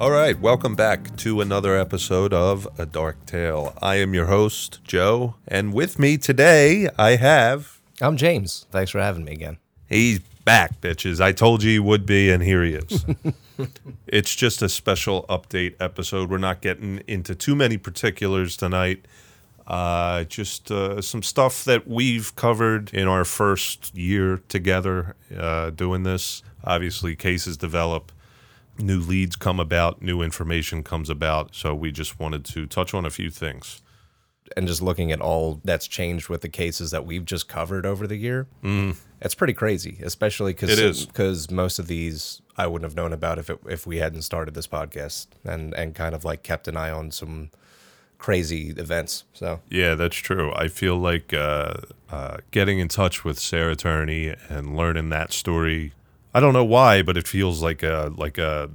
All right, welcome back to another episode of A Dark Tale. I am your host, Joe, and with me today I have. I'm James. Thanks for having me again. He's back, bitches. I told you he would be, and here he is. it's just a special update episode. We're not getting into too many particulars tonight. Uh, just uh, some stuff that we've covered in our first year together uh, doing this. Obviously, cases develop, new leads come about, new information comes about. So we just wanted to touch on a few things. And just looking at all that's changed with the cases that we've just covered over the year, mm. it's pretty crazy, especially is. because most of these I wouldn't have known about if it, if we hadn't started this podcast and and kind of like kept an eye on some crazy events. So Yeah, that's true. I feel like uh, uh, getting in touch with Sarah Turney and learning that story. I don't know why, but it feels like a like a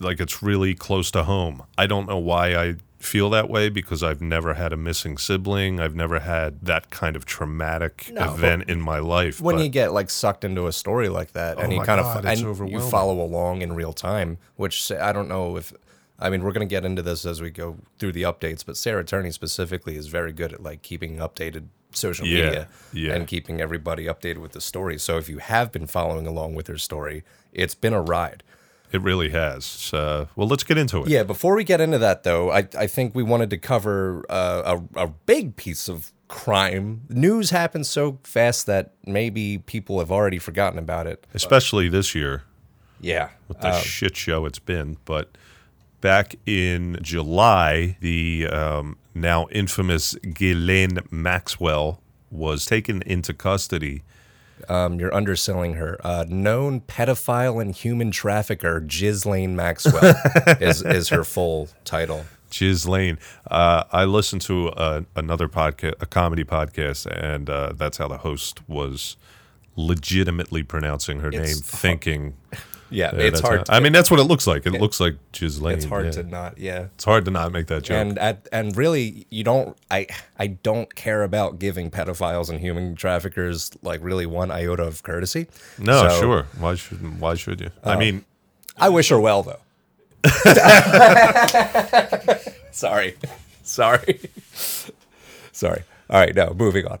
like it's really close to home. I don't know why I feel that way because I've never had a missing sibling. I've never had that kind of traumatic No, event in my life. when but- you get like sucked into a story like that and Oh you kind God, of and you follow along in real time which i don't know if i mean we're going to get into this as we go through the updates but sarah turney specifically is very good at like keeping updated social Yeah, media yeah. and keeping everybody updated with the story so if you have been following along with her story it's been a ride it really has. Uh, well, let's get into it. yeah before we get into that though i, I think we wanted to cover uh, a, a big piece of crime news happens so fast that maybe people have already forgotten about it Especially this year. yeah with the shit show it's been. But back in July, the um, now infamous Ghislaine Maxwell was taken into custody. Um, you're underselling her. Uh, known pedophile and human trafficker Ghislaine Maxwell is is her full title. Ghislaine. Uh, I listened to a, another podcast, a comedy podcast, and uh, that's how the host was legitimately pronouncing her name, It's- thinking. Yeah, Yeah, it's hard. how- I mean, that's what it looks like. It, looks like Ghislaine. it's hard yeah. to not. Yeah, It's hard to not make that joke. and at, and really, you don't. I I don't care about giving pedophiles and human traffickers like really one iota of courtesy. no, So, sure. Why should Why should you? I mean, I wish her well though. Sorry, sorry, sorry. All right, no, moving on.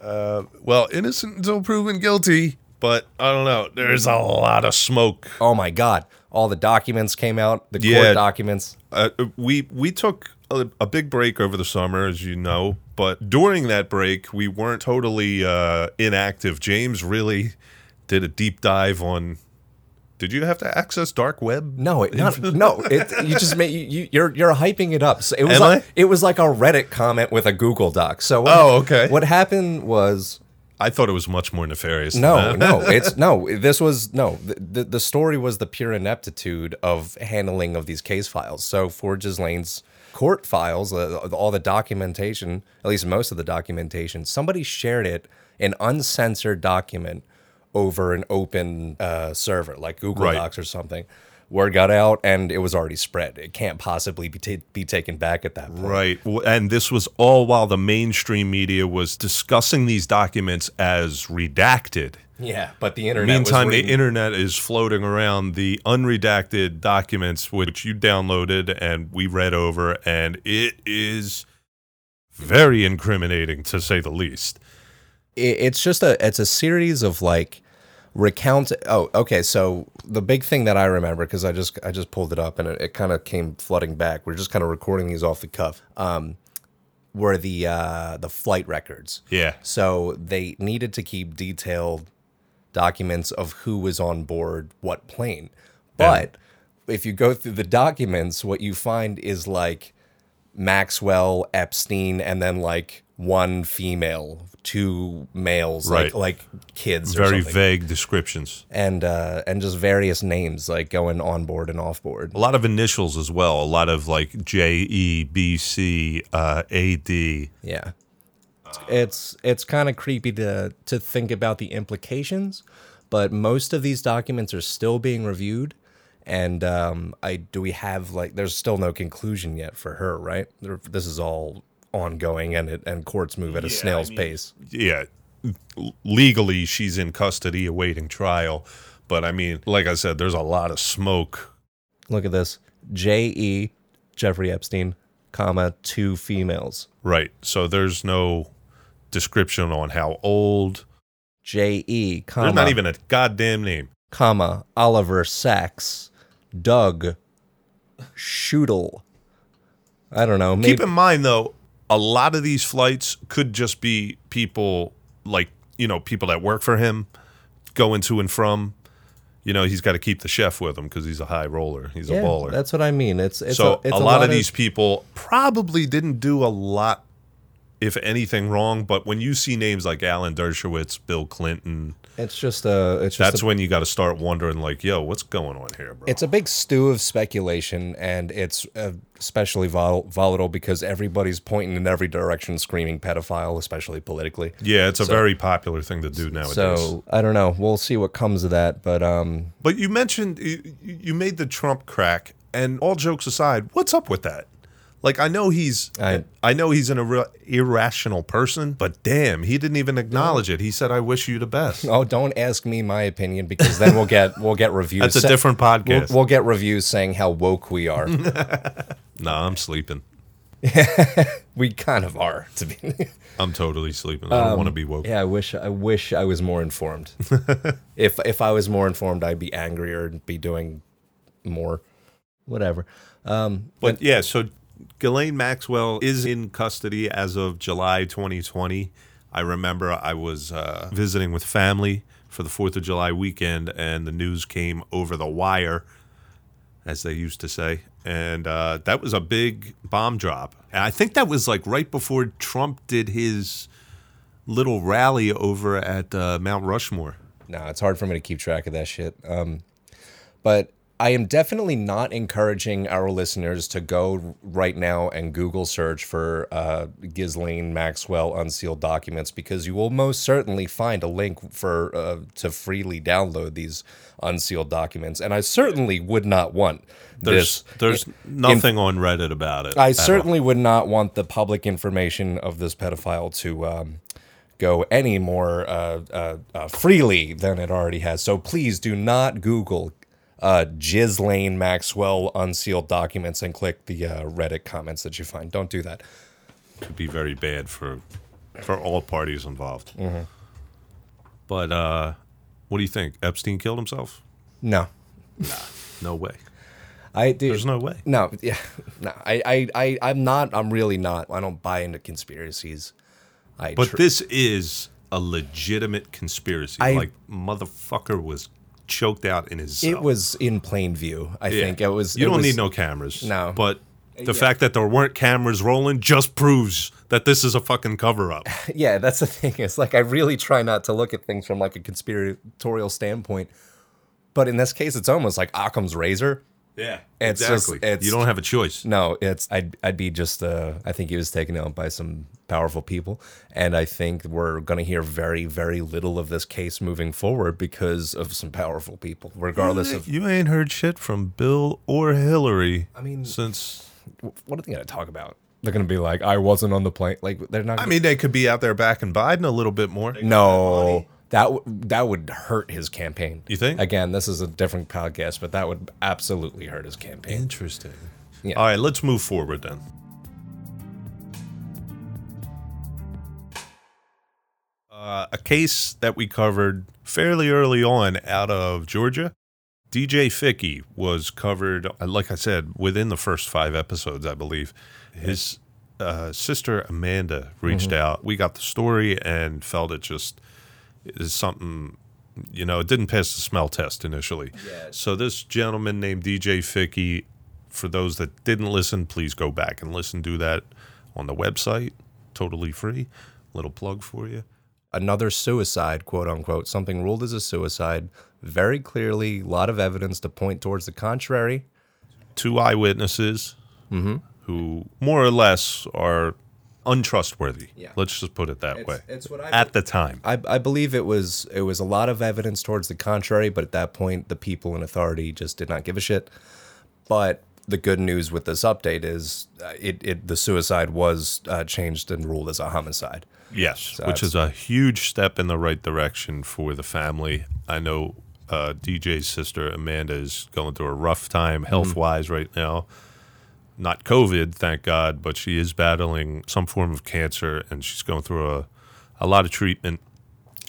Uh, well, innocent until proven guilty, but I don't know. There's a lot of smoke. Oh my God! All the documents came out. The Yeah. court documents. Uh, we we took a, a big break over the summer, as you know, but during that break, we weren't totally uh, inactive. James really did a deep dive on. Did you have to access dark web? No, it, not, no. It, you just made you, you you're you're hyping it up. So it was Am like I? it was like a Reddit comment with a Google Doc. So what, Oh, okay. What happened was I thought it was much more nefarious. than no, that. no. It's no. This was no. The, the the story was the pure ineptitude of handling of these case files. So for Ghislaine's court files, uh, all the documentation, at least most of the documentation, somebody shared it, an uncensored document, over an open uh, server like Google Right. Docs or something. Word got out, and it was already spread. It can't possibly be ta- be taken back at that point. Right. And this was all while the mainstream media was discussing these documents as redacted. Yeah, but the internet. was Meantime, the internet is floating around the unredacted documents which you downloaded and we read over, and it is very incriminating to say the least. it's just a it's a series of like recount oh okay so the big thing that i remember because i just i just pulled it up and it, it kind of came flooding back. We're just kind of recording these off the cuff um were the uh the flight records. Yeah. so they needed to keep detailed documents of who was on board what plane. But if you go through the documents what you find is like Maxwell, Epstein, and then like one female, two males, Right. like like kids, or Very vague descriptions. and uh, and just various names like going on board and off board. A lot of initials as well. A lot of like J E B C uh, A D. Yeah, it's it's kind of creepy to to think about the implications, but most of these documents are still being reviewed. And um, I do we have like there's still no conclusion yet for her, right? There, this is all ongoing, and it and courts move at a Yeah, I snail's mean- pace. Yeah. Legally, she's in custody awaiting trial. But I mean, like I said, there's a lot of smoke Look at this. J E Jeffrey Epstein, comma two females. Right. So there's no description on how old. J E comma There's not even a goddamn name. comma Oliver Sacks, Doug Schudel. I don't know. Maybe Keep in mind though, a lot of these flights could just be people like you know people that work for him going to and from. You know, he's got to keep the chef with him because he's a high roller. He's yeah, a baller. That's what I mean. It's it's so a, it's a, lot, of these people probably didn't do a lot, if anything, wrong. But when you see names like Alan Dershowitz, Bill Clinton, It's just a. It's just that's a, when you got to start wondering, like, yo, what's going on here, bro? It's a big stew of speculation, and it's uh, especially vol- volatile because everybody's pointing in every direction, screaming pedophile, especially politically. yeah, it's a very popular thing to do nowadays. So I don't know. We'll see what comes of that. But um, But you mentioned you, you made the Trump crack, and all jokes aside, what's up with that? Like I know he's I, I- know he's an irra- irrational person, but damn, he didn't even acknowledge it. He said, "I wish you the best." oh, don't ask me my opinion because then we'll get we'll get reviews. That's a sa- different We'll, podcast. we'll get reviews saying how woke we are. nah, I'm sleeping. we kind of are, to be. I'm totally sleeping. I don't want to be woke. Um, yeah, I wish I wish I was more informed. if if I was more informed, I'd be angrier and be doing more, whatever. Um, But yeah, so Ghislaine Maxwell is in custody as of July 2020. I remember I was uh, visiting with family for the 4th of July weekend, and the news came over the wire, as they used to say. And uh, that was a big bomb drop. And I think that was like right before Trump did his little rally over at uh, Mount Rushmore. No, it's hard for me to keep track of that shit. Um, but I am definitely not encouraging our listeners to go right now and Google search for uh, Ghislaine Maxwell unsealed documents because you will most certainly find a link for uh, to freely download these unsealed documents, and I certainly would not want There's, this. there's nothing on Reddit about it. I at all. certainly would not want the public information of this pedophile to um, go any more uh, uh, uh, freely than it already has. So please do not Google uh, Ghislaine Maxwell unsealed documents and click the uh, Reddit comments that you find. Don't do that. could be very bad for for all parties involved. Mm-hmm. But uh, what do you think? Epstein killed himself? No, Nah, No way. I do. There's no way. No, yeah, no. I, I, I, I'm not. I'm really not. I don't buy into conspiracies. I But tr- this is a legitimate conspiracy. I- like motherfucker was choked out in his. it was in plain view. I Yeah. think it was. You it don't was- need no cameras. No. But the fact that there weren't cameras rolling just proves that this is a fucking cover up. yeah, that's the thing. It's like I really try not to look at things from like a conspiratorial standpoint, but in this case, it's almost like Occam's razor. Yeah, It's just- exactly. it's- you don't have a choice. No, it's I'd I'd be just uh I think he was taken out by some powerful people, and I think we're gonna hear very very little of this case moving forward because of some powerful people, regardless of you ain't heard shit from Bill or Hillary. I mean- since what are they gonna talk about. They're gonna be like, I wasn't on the plane. Like they're not. I mean, they could be out there backing Biden a little bit more. no. That w- that would hurt his campaign. You think? Again, this is a different podcast, but that would absolutely hurt his campaign. Interesting. Yeah. All right, let's move forward then. Uh, a case that we covered fairly early on out of Georgia. DJ Fickey was covered, uh, like I said, within the first five episodes, I believe. His uh, sister Amanda reached out. We got the story and felt it just is something, you know, it didn't pass the smell test initially. Yeah. So this gentleman named DJ Fickey, for those that didn't listen, please go back and listen. Do that on the website, totally free. Little plug for you. Another suicide, quote unquote, something ruled as a suicide. Very clearly, a lot of evidence to point towards the contrary. Two eyewitnesses mm-hmm. who more or less are untrustworthy. Yeah. Let's just put it that It's- way. it's what I At the time. I, I believe it was it was a lot of evidence towards the contrary, but at that point, the people in authority just did not give a shit. But the good news with this update is uh, it, it the suicide was uh, changed and ruled as a homicide. Yes, which is a huge step in the right direction for the family. I know uh, DJ's sister Amanda is going through a rough time health wise right now. Not COVID, thank God, but she is battling some form of cancer and she's going through a, a lot of treatment.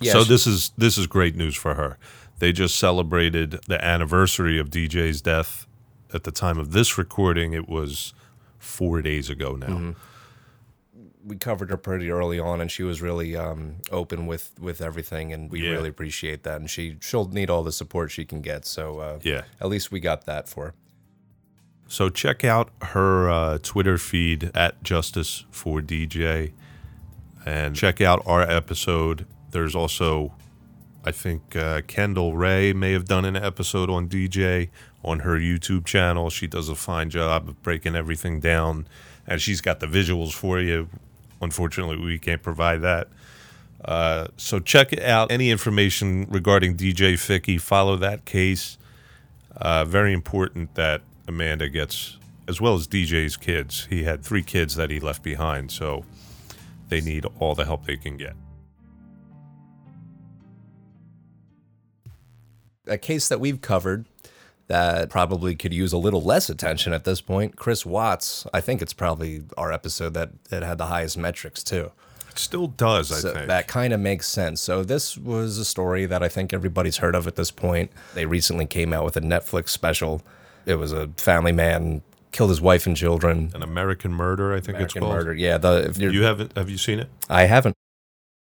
Yeah, so she- this is this is great news for her. They just celebrated the anniversary of DJ's death. At the time of this recording, it was four days ago now. Mm-hmm. we covered her pretty early on, and she was really um, open with with everything, and we Yeah. really appreciate that. And she she'll need all the support she can get. So uh, Yeah. at least we got that for her. So check out her uh, Twitter feed at Justice for DJ, and check out our episode. There's also, I think uh, Kendall Rae may have done an episode on DJ on her YouTube channel. She does a fine job of breaking everything down, and she's got the visuals for you. Unfortunately, we can't provide that. Uh, so check out. Any information regarding DJ Fickey, follow that case uh, very important that Amanda gets, as well as DJ's kids. He had three kids that he left behind, so they need all the help they can get. A case that we've covered that probably could use a little less attention at this point. Chris Watts. I think it's probably our episode that that had the highest metrics too. It still does, I So think. that kind of makes sense. So this was a story that I think everybody's heard of at this point. They recently came out with a Netflix special. It was a family man killed his wife and children. An American Murder, I think it's American called. murder. Yeah, the You haven't? Have you seen it? I haven't.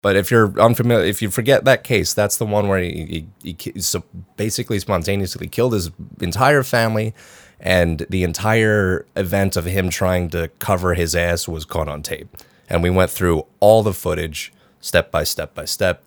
But if you're unfamiliar, if you forget that case, that's the one where he, he, he so basically spontaneously killed his entire family, and the entire event of him trying to cover his ass was caught on tape. And we went through all the footage, step by step by step,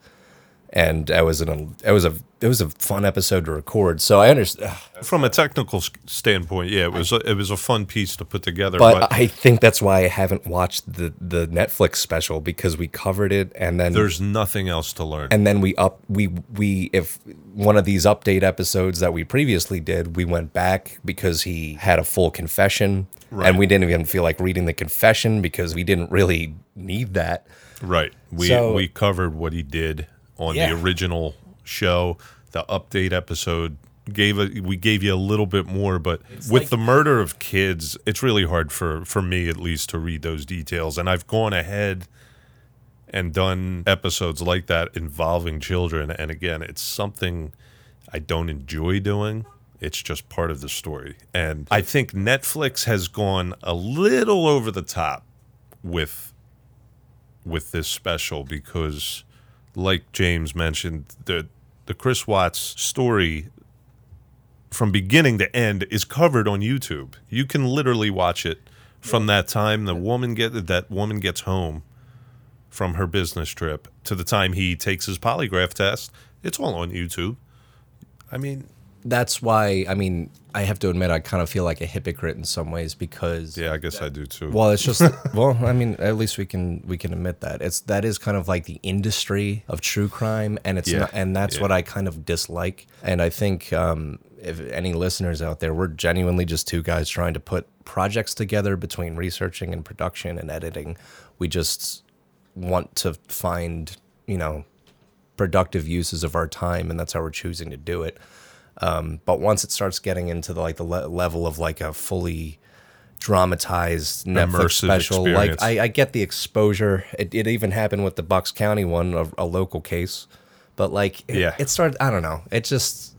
and it was an it was a it was a fun episode to record. So I understand. From a technical standpoint, yeah, it was a, it was a fun piece to put together. But, But I think that's why I haven't watched the the Netflix special because we covered it and then there's nothing else to learn. and then we up we we if one of these update episodes that we previously did we went back because he had a full confession Right. and we didn't even feel like reading the confession because we didn't really need that Right. We So- we covered what he did on Yeah. the original show. The update episode gave a, we gave you a little bit more, but with like- the murder of kids, it's really hard for for me at least to read those details. And I've gone ahead and done episodes like that involving children. And again, it's something I don't enjoy doing. It's just part of the story. And I think Netflix has gone a little over the top with with this special because like James mentioned, the the Chris Watts story from beginning to end is covered on YouTube. You can literally watch it from that time the woman get that woman gets home from her business trip to the time he takes his polygraph test. It's all on YouTube. I mean, that's why i mean i have to admit i kind of feel like a hypocrite in some ways because yeah, I guess I do too. well it's just well i mean at least we can we can admit that it's that is kind of like the industry of true crime and it's Yeah. not and that's Yeah. what i kind of dislike and i think um if any listeners out there we're genuinely just two guys trying to put projects together between researching and production and editing we just want to find you know productive uses of our time and that's how we're choosing to do it um, but once it starts getting into the, like the le- level of like a fully dramatized Netflix Immersive special, like. I, I get the exposure. It, it even happened with the Bucks County one, a, a local case. But like, it, Yeah. it started. I don't know. It just,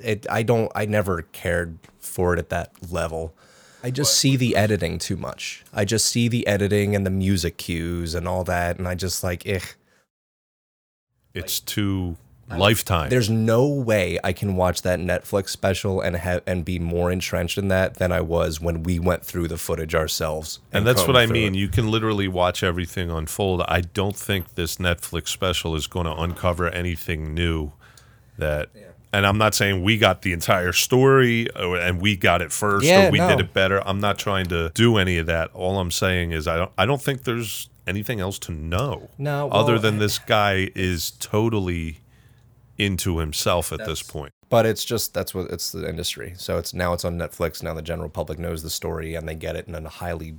it. I don't. I never cared for it at that level. I just see the editing too much. I just see the editing and the music cues and all that, and I just like, eh. it's too lifetime. There's no way I can watch that Netflix special and have and be more entrenched in that than I was when we went through the footage ourselves. And that's what I mean. it. You can literally watch everything unfold. I don't think this Netflix special is going to uncover anything new that. And I'm not saying we got the entire story uh, and we got it first Yeah, or we did it better. I'm not trying to do any of that. All I'm saying is I don't I don't think there's anything else to know. No, other well- than this guy is totally into himself at this point. But it's just that's what it's the industry. So it's now it's on Netflix. Now the general public knows the story and they get it in a highly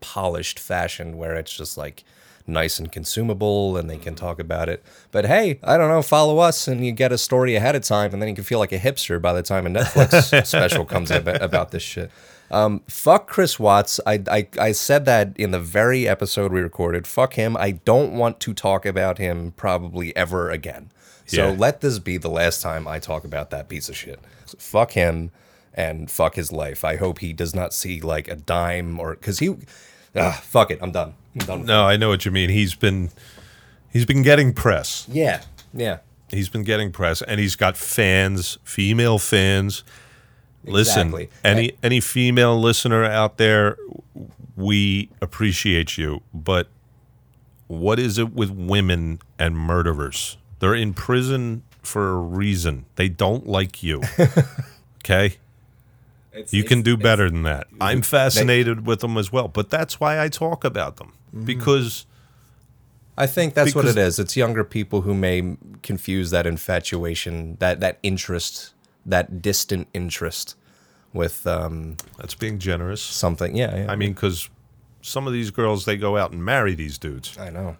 polished fashion where it's just like nice and consumable and they can talk about it. But hey, I don't know, follow us and you get a story ahead of time and then you can feel like a hipster by the time a Netflix special comes out about this shit. Um, fuck Chris Watts. I, I I said that in the very episode we recorded. Fuck him. I don't want to talk about him probably ever again. So Yeah. let this be the last time I talk about that piece of shit. Fuck him and fuck his life. I hope he does not see like a dime or because he. Ah, fuck it. I'm done. I'm done. No, I know what you mean. He's been he's been getting press. Yeah. Yeah. He's been getting press, and he's got fans, female fans. Listen, Exactly. any any female listener out there, we appreciate you, but what is it with women and murderers? They're in prison for a reason. They don't like you. okay? You can do better than that. I'm fascinated with them as well, but that's why I talk about them because I think that's what it is. It's younger people who may confuse that infatuation, that that interest, that distant interest with um, that's being generous. something. Yeah, yeah. I mean, because some of these girls they go out and marry these dudes. I know.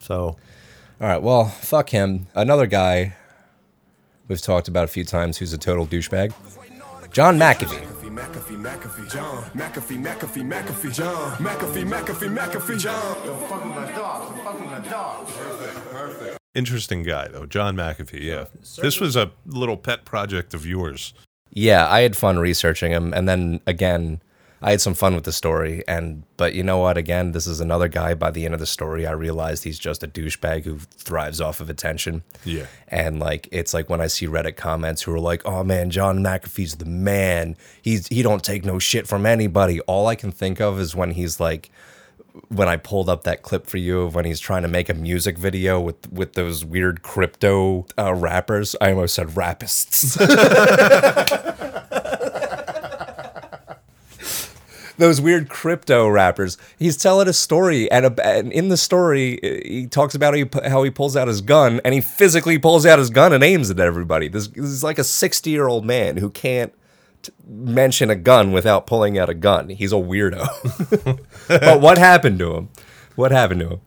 So All right, well, fuck him. Another guy we've talked about a few times who's a total douchebag. John McAfee. McAfee, McAfee, John. McAfee, McAfee, McAfee, John. McAfee, McAfee, McAfee, John. Yo, fucking my dog. Fucking my dog. Perfect, perfect. interesting guy though, John McAfee. Yeah, this was a little pet project of yours. Yeah, I had fun researching him, and then again, I had some fun with the story. And but you know what? Again, this is another guy. By the end of the story, I realized he's just a douchebag who thrives off of attention. Yeah. And like it's like when I see Reddit comments who are like, "Oh man, John McAfee's the man. He's he don't take no shit from anybody." All I can think of is when he's like when I pulled up that clip for you of when he's trying to make a music video with with those weird crypto uh, rappers. I almost said rapists. those weird crypto rappers. He's telling a story, and, a, and in the story, uh, he talks about how he, how he pulls out his gun, and he physically pulls out his gun and aims at everybody. This, this is like a 60 year old man who can't t- mention a gun without pulling out a gun. He's a weirdo. but what happened to him? What happened to him?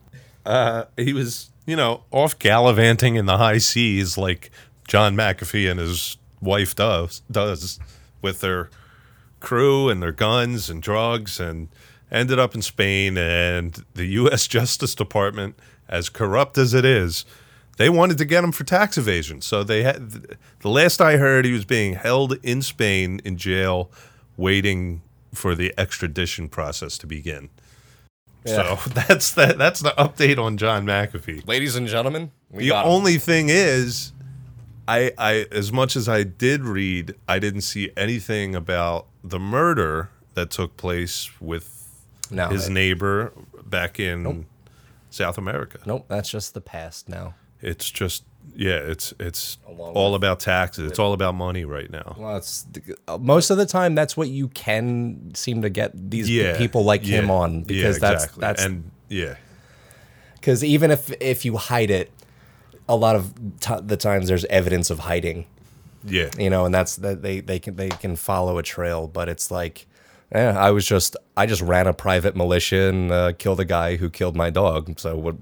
Uh, he was, you know, off gallivanting in the high seas like John McAfee and his wife does does with their crew and their guns and drugs and ended up in Spain. And the US Justice Department as corrupt as it is they wanted to get him for tax evasion. So they had the last I heard he was being held in Spain in jail waiting for the extradition process to begin. So that's that that's the update on John McAfee. Ladies and gentlemen, we the got him. only thing is, I, I, as much as I did read, I didn't see anything about the murder that took place with No, his it- neighbor back in South America. Nope, that's just the past now. It's just, yeah, it's it's all about taxes. It's all about money right now. Well, it's uh, most of the time that's what you can seem to get these Yeah, people like him on because yeah, that's exactly. that's and yeah, because even if if you hide it, a lot of t- the times there's evidence of hiding, yeah, you know, and that's that they they can they can follow a trail, but it's like. Yeah, I was just I just ran a private militia and uh, killed a guy who killed my dog. So what?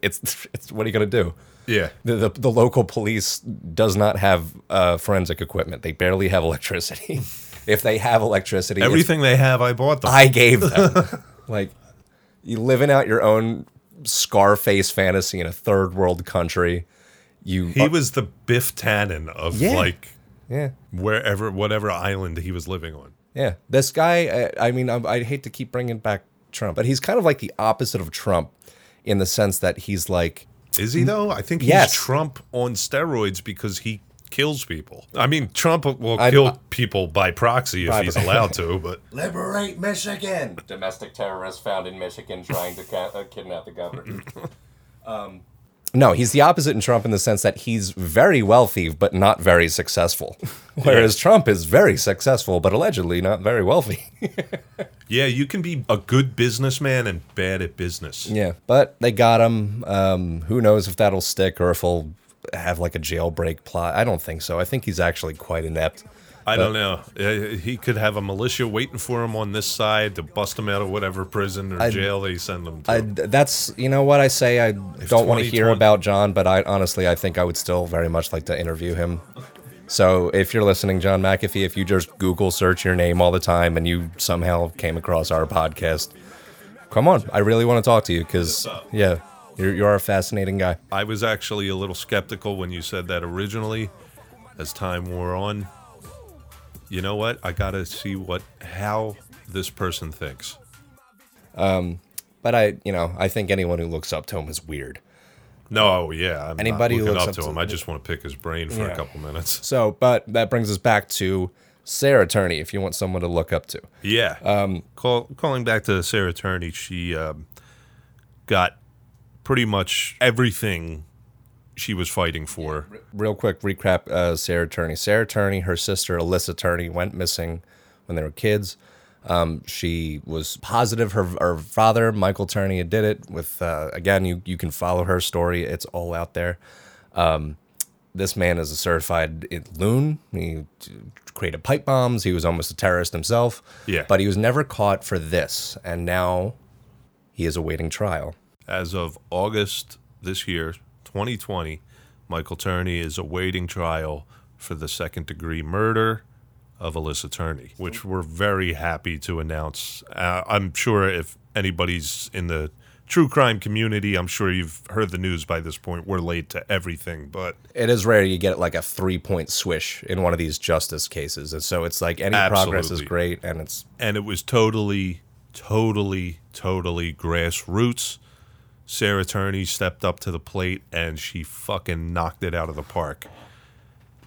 It's it's what are you gonna do? yeah. The, the, the local police does not have uh, forensic equipment. They barely have electricity. if they have electricity, Everything they have, I bought them. I gave them. like you living out your own Scarface fantasy in a third world country. You he uh, was the Biff Tannen of Yeah. like yeah wherever, whatever island he was living on. yeah. This guy, I, I mean, I, I'd hate to keep bringing back Trump, but he's kind of like the opposite of Trump in the sense that he's like Is he though? I think he's Yes. Trump on steroids because he kills people. I mean, Trump will I- kill I- people by proxy if By- he's allowed to, but Liberate Michigan. Domestic terrorist found in Michigan trying to ca- uh, kidnap the governor. um, no, he's the opposite in Trump in the sense that he's very wealthy but not very successful, whereas Trump is very successful but allegedly not very wealthy. yeah, you can be a good businessman and bad at business. yeah, but they got him. Um, who knows if that'll stick or if he'll have like a jailbreak plot? I don't think so. I think he's actually quite inept. I don't know. Uh, He could have a militia waiting for him on this side to bust him out of whatever prison or I- jail they send him to. I, that's you know what I say. I don't want to hear 2020 about John, but I honestly I think I would still very much like to interview him. So if you're listening, John McAfee, if you just Google search your name all the time and you somehow came across our podcast, come on, I really want to talk to you because yeah, you're you're a fascinating guy. I was actually a little skeptical when you said that originally. As time wore on, you know what? I got to see what how this person thinks. Um, But I, you know, I think anyone who looks up to him is weird. No, yeah. I'm Anybody who looks up up to to- him. I just want to pick his brain for Yeah. a couple minutes. So, but that brings us back to Sarah Turney, if you want someone to look up to. Yeah. Um, Call, calling back to Sarah Turney, she um, got pretty much everything she was fighting for. real quick recap uh, Sarah Turney. Sarah Turney, her sister Alissa Turney went missing when they were kids. Um, she was positive her, her father, Michael Turney, did it with, uh, again, you, you can follow her story. It's all out there. Um, this man is a certified loon. He created pipe bombs. He was almost a terrorist himself. Yeah. But he was never caught for this. And now he is awaiting trial. As of August this year, 2020, Michael Turney is awaiting trial for the second degree murder of Alissa Turney, which we're very happy to announce. Uh, I'm sure if anybody's in the true crime community, I'm sure you've heard the news by this point. We're late to everything, but it is rare you get like a three point swish in one of these justice cases. And so it's like any progress is great and it's and it was totally, totally, totally grassroots. Sarah Turney stepped up to the plate and she fucking knocked it out of the park.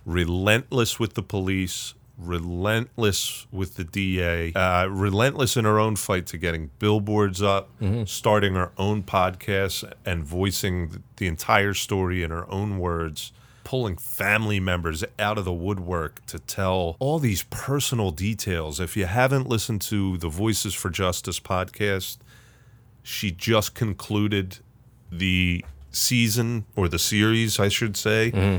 Relentless with the police, relentless with the DA, uh, relentless in her own fight to getting billboards up, starting her own podcast and voicing the entire story in her own words pulling family members out of the woodwork to tell all these personal details. If you haven't listened to the Voices for Justice podcast, she just concluded the season or the series, I should say, mm-hmm.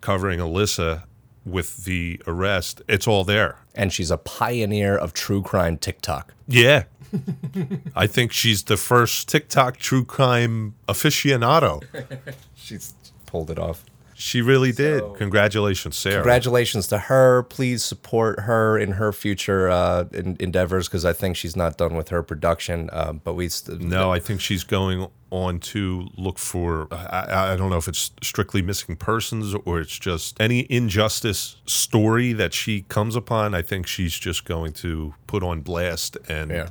covering Alissa with the arrest. It's all there. and she's a pioneer of true crime TikTok. Yeah. I think she's the first TikTok true crime aficionado. She's pulled it off. She really did. Congratulations, Sarah. Congratulations to her. Please support her in her future uh, in, endeavors because I think she's not done with her production. Um, but we st- No, I think she's going on to look for. I, I don't know if it's strictly missing persons or it's just any injustice story that she comes upon. I think she's just going to put on blast and Yeah.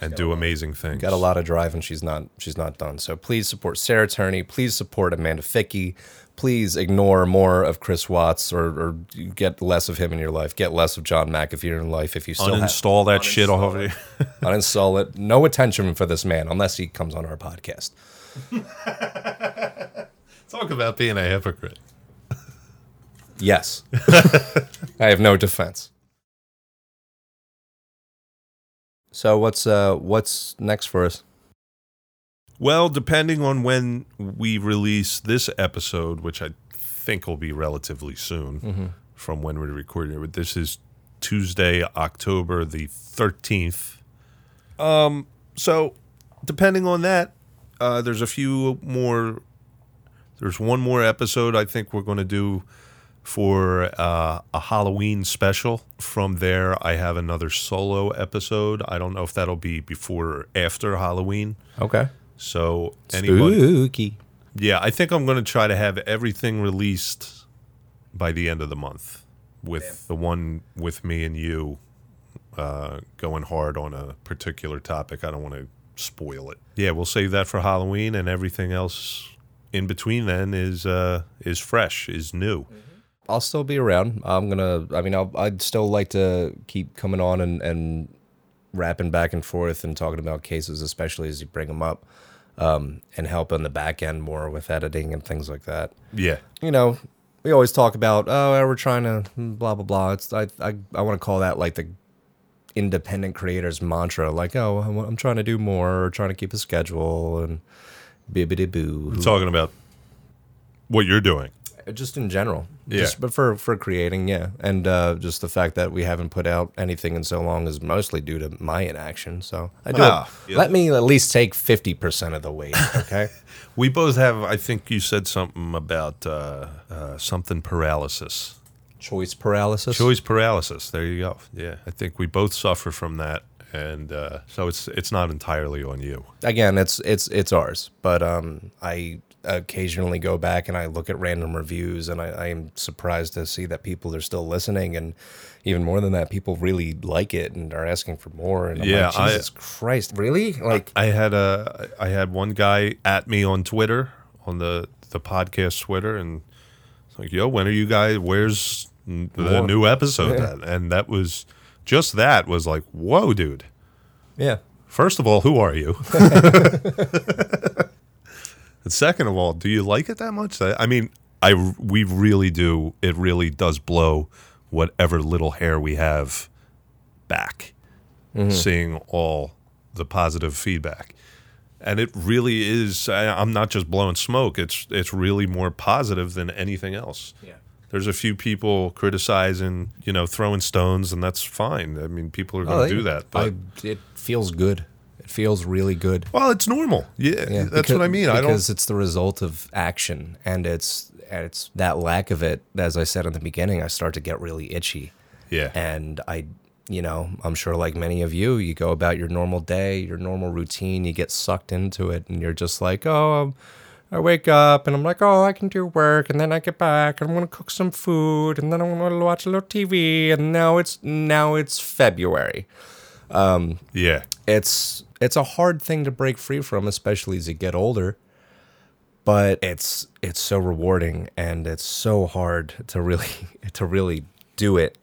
and do amazing things. got a lot of drive and she's not she's not done. So please support Sarah Turney. Please support Amanda Fickey. Please ignore more of Chris Watts or, or get less of him in your life. Get less of John McAfee in your life if you still have Uninstall that shit off of you. uninstall it. No attention for this man unless he comes on our podcast. Talk about being a hypocrite. Yes. I have no defense. So what's uh what's next for us? Well, depending on when we release this episode, which I think will be relatively soon from when we're recording it, this is Tuesday, October the 13th. Um, so depending on that, uh, there's a few more. There's one more episode I think we're going to do for uh, a Halloween special. From there, I have another solo episode. I don't know if that'll be before or after Halloween. Okay. So anybody, Spooky. yeah, I think I'm going to try to have everything released by the end of the month, with the one with me and you uh, going hard on a particular topic. I don't want to spoil it. Yeah, we'll save that for Halloween, and everything else in between then is uh, is fresh, is new. I'll still be around. I'm gonna. I mean, I'll, I'd still like to keep coming on and and rapping back and forth and talking about cases, especially as you bring them up, um, and help on the back end more with editing and things like that. Yeah, You know, we always talk about oh, we're trying to blah blah blah. It's I I, I want to call that like the independent creators mantra, like oh, I'm, I'm trying to do more, or trying to keep a schedule and bibbity boo. Talking about what you're doing. Just in general. Yeah. Just but for for creating, yeah, and uh, just the fact that we haven't put out anything in so long is mostly due to my inaction. So I do. Ah, yeah. Let me at least take fifty percent of the weight. Okay. We both have. I think you said something about uh, uh, something paralysis. Choice paralysis. Choice paralysis. There you go. Yeah, I think we both suffer from that, and uh, so it's it's not entirely on you. Again, it's it's it's ours, but um, I occasionally go back and I look at random reviews, and I, I am surprised to see that people are still listening, and even more than that, people really like it and are asking for more. And I'm Yeah, like, I- Jesus Christ, really? Like, I had a I had one guy at me on Twitter on the the podcast Twitter, and it's like, "Yo, when are you guys? Where's the More. new episode?" Yeah. And that was just that was like, "Whoa, dude." yeah, First of all, who are you? and second of all, do you like it that much? I, mean, I we really do. It really does blow whatever little hair we have back, mm-hmm. seeing all the positive feedback. And it really is. I, I'm not just blowing smoke. It's it's really more positive than anything else. Yeah. There's a few people criticizing, you know, throwing stones, and that's fine. I mean, people are oh, going to do that. But I, it feels good. It feels really good. Well, it's normal. Yeah, Yeah, that's becau- what I mean. I Because don't. Because it's the result of action, and it's and it's that lack of it. As I said in the beginning, I start to get really itchy, Yeah, and I, you know, I'm sure like many of you, you go about your normal day, your normal routine, you get sucked into it, and you're just like, oh. Um, I wake up and I'm like, oh, I can do work, and then I get back and I'm gonna cook some food, and then I'm gonna watch a little TV, and now it's now it's February um, yeah, it's it's a hard thing to break free from especially as you get older but it's it's so rewarding and it's so hard to really to really do it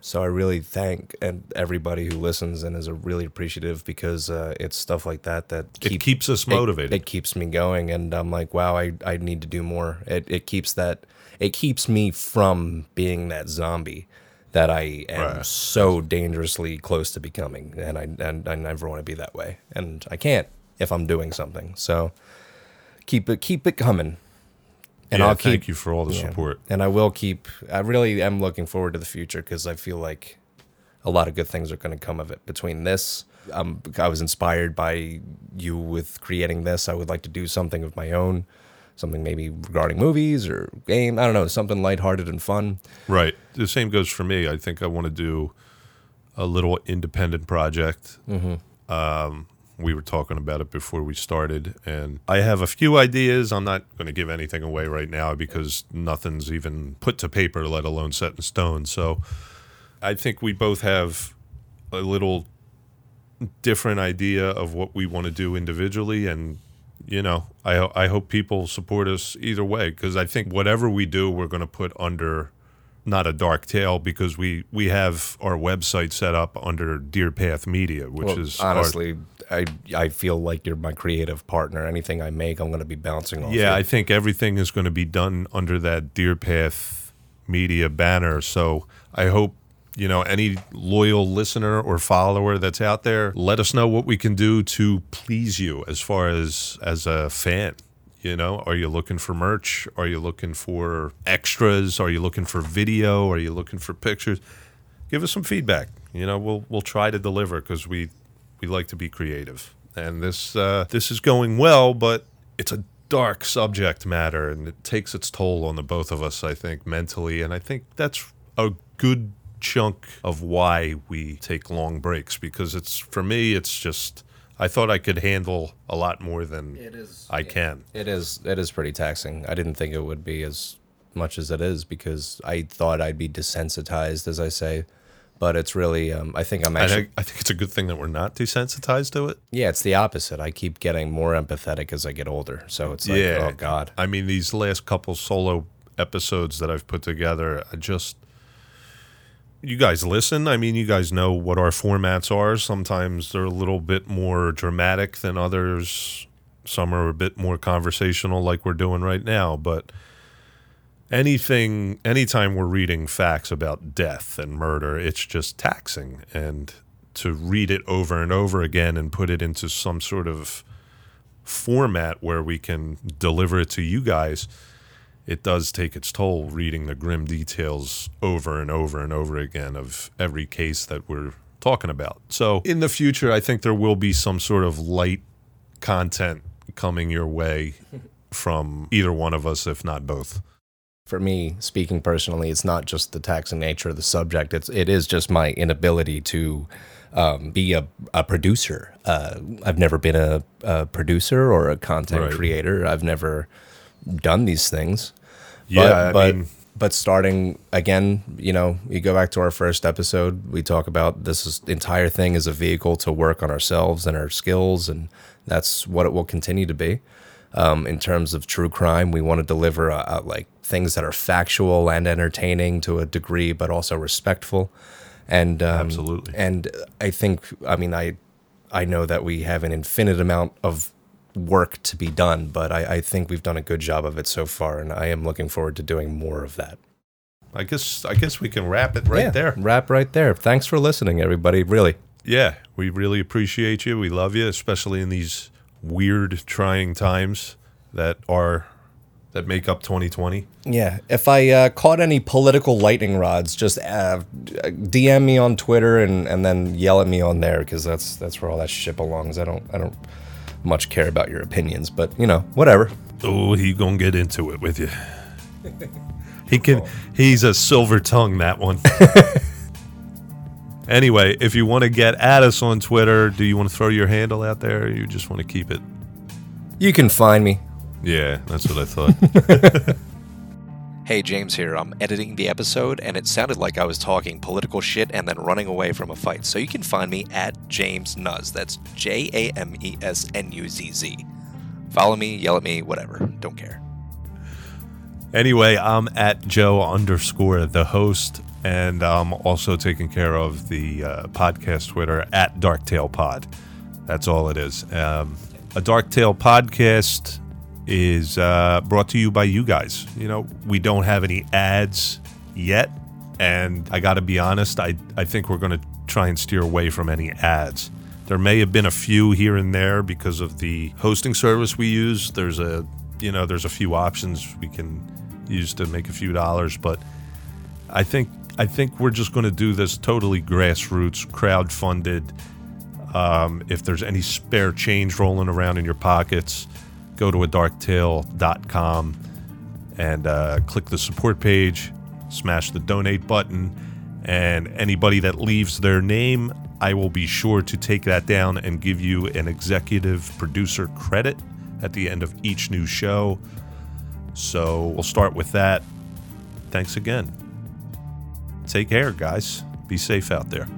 so i really thank and everybody who listens and is really appreciative because uh, it's stuff like that that it keeps us it- motivated. It, keeps me going, and I'm like, wow, I, I need to do more. It it keeps that it keeps me from being that zombie that I am Right. so dangerously close to becoming, and I and I never want to be that way, and I can't if I'm doing something. So keep it keep it coming, and yeah, I'll keep thank you for all the yeah. support. And I will keep. I really am looking forward to the future because I feel like a lot of good things are going to come of it. Between this, um, I was inspired by you with creating this. I would like to do something of my own, something maybe regarding movies or game. I don't know, something lighthearted and fun. Right. The same goes for me. I think I want to do a little independent project. Um, we were talking about it before we started, and I have a few ideas. I'm not going to give anything away right now because nothing's even put to paper, let alone set in stone. So I think we both have a little different idea of what we want to do individually and you know i i hope people support us either way because i think whatever we do we're going to put under not a dark tale because we we have our website set up under deer path media which Well, is our- honestly, I I feel like you're my creative partner. Anything I make, I'm going to be bouncing off. yeah you. i think everything is going to be done under that deer path media banner so i hope you know any loyal listener or follower that's out there let us know what we can do to please you as far as as a fan you know? Are you looking for merch? Are you looking for extras? Are you looking for video? Are you looking for pictures? Give us some feedback. You know we'll we'll try to deliver because we we like to be creative. And this uh, this is going well but it's a dark subject matter and it takes its toll on the both of us i think mentally. And i think that's a good chunk of why we take long breaks because it's for me it's just i thought i could handle a lot more than is, i can It is it is pretty taxing. I didn't think it would be as much as it is because I thought I'd be desensitized, as I say. But it's really, um, I think I'm and actually, I, I think it's a good thing that we're not desensitized to it yeah, it's the opposite. I keep getting more empathetic as I get older. So it's like, yeah oh God. i mean these last couple solo episodes that i've put together i just you guys listen? I mean you guys know what our formats are. Sometimes they're a little bit more dramatic than others. Some are a bit more conversational like we're doing right now. But anything anytime we're reading facts about death and murder it's just taxing. And to read it over and over again and put it into some sort of format where we can deliver it to you guys it does take its toll reading the grim details over and over and over again of every case that we're talking about. So, in the future, I think there will be some sort of light content coming your way from either one of us, if not both. For me, speaking personally, it's not just the taxing nature of the subject. It's it is just my inability to um, be a, a producer. Uh, I've never been a, a producer or a content Right. creator. I've never done these things. Yeah, but, but, mean- but starting again, you know, you go back to our first episode. We talk about this is, entire thing is a vehicle to work on ourselves and our skills, and that's what it will continue to be. Um, in terms of true crime, we want to deliver uh uh like things that are factual and entertaining to a degree, but also respectful. And um, Absolutely. And I think, I mean, I I know that we have an infinite amount of work to be done, but I, I think we've done a good job of it so far, and I am looking forward to doing more of that. I guess I guess we can wrap it right Yeah, there. Wrap right there. Thanks for listening, everybody. Really. Yeah, we really appreciate you. We love you, especially in these weird, trying times that are that make up 2020. Yeah. If I uh, caught any political lightning rods, just uh, DM me on Twitter and, and then yell at me on there because that's that's where all that shit belongs. I don't I don't much care about your opinions, but you know whatever. Oh, he gonna get into it with you. He can. He's a silver tongue. That one. anyway, if you want to get at us on Twitter, do you want to throw your handle out there? Or you just want to keep it? You can find me. Yeah, that's what I thought. Hey, James here. I'm editing the episode, and it sounded like I was talking political shit and then running away from a fight. So you can find me at James Nuzz. That's J A M E S N U Z Z. Follow me, yell at me, whatever. Don't care. Anyway, I'm at Joe underscore the host, and I'm also taking care of the uh, podcast Twitter at Dark Tale Pod. That's all it is. Um, a Dark Tale podcast is uh, brought to you by you guys. You know, we don't have any ads yet, and I got to be honest, I, I think we're going to try and steer away from any ads. There may have been a few here and there because of the hosting service we use. There's a you know there's a few options we can use to make a few dollars, but I think I think we're just going to do this totally grassroots, crowd funded. Um, if there's any spare change rolling around in your pockets, go to a and uh, click the support page, smash the donate button, and anybody that leaves their name, I will be sure to take that down and give you an executive producer credit at the end of each new show. So we'll start with that. Thanks again. Take care, guys. Be safe out there.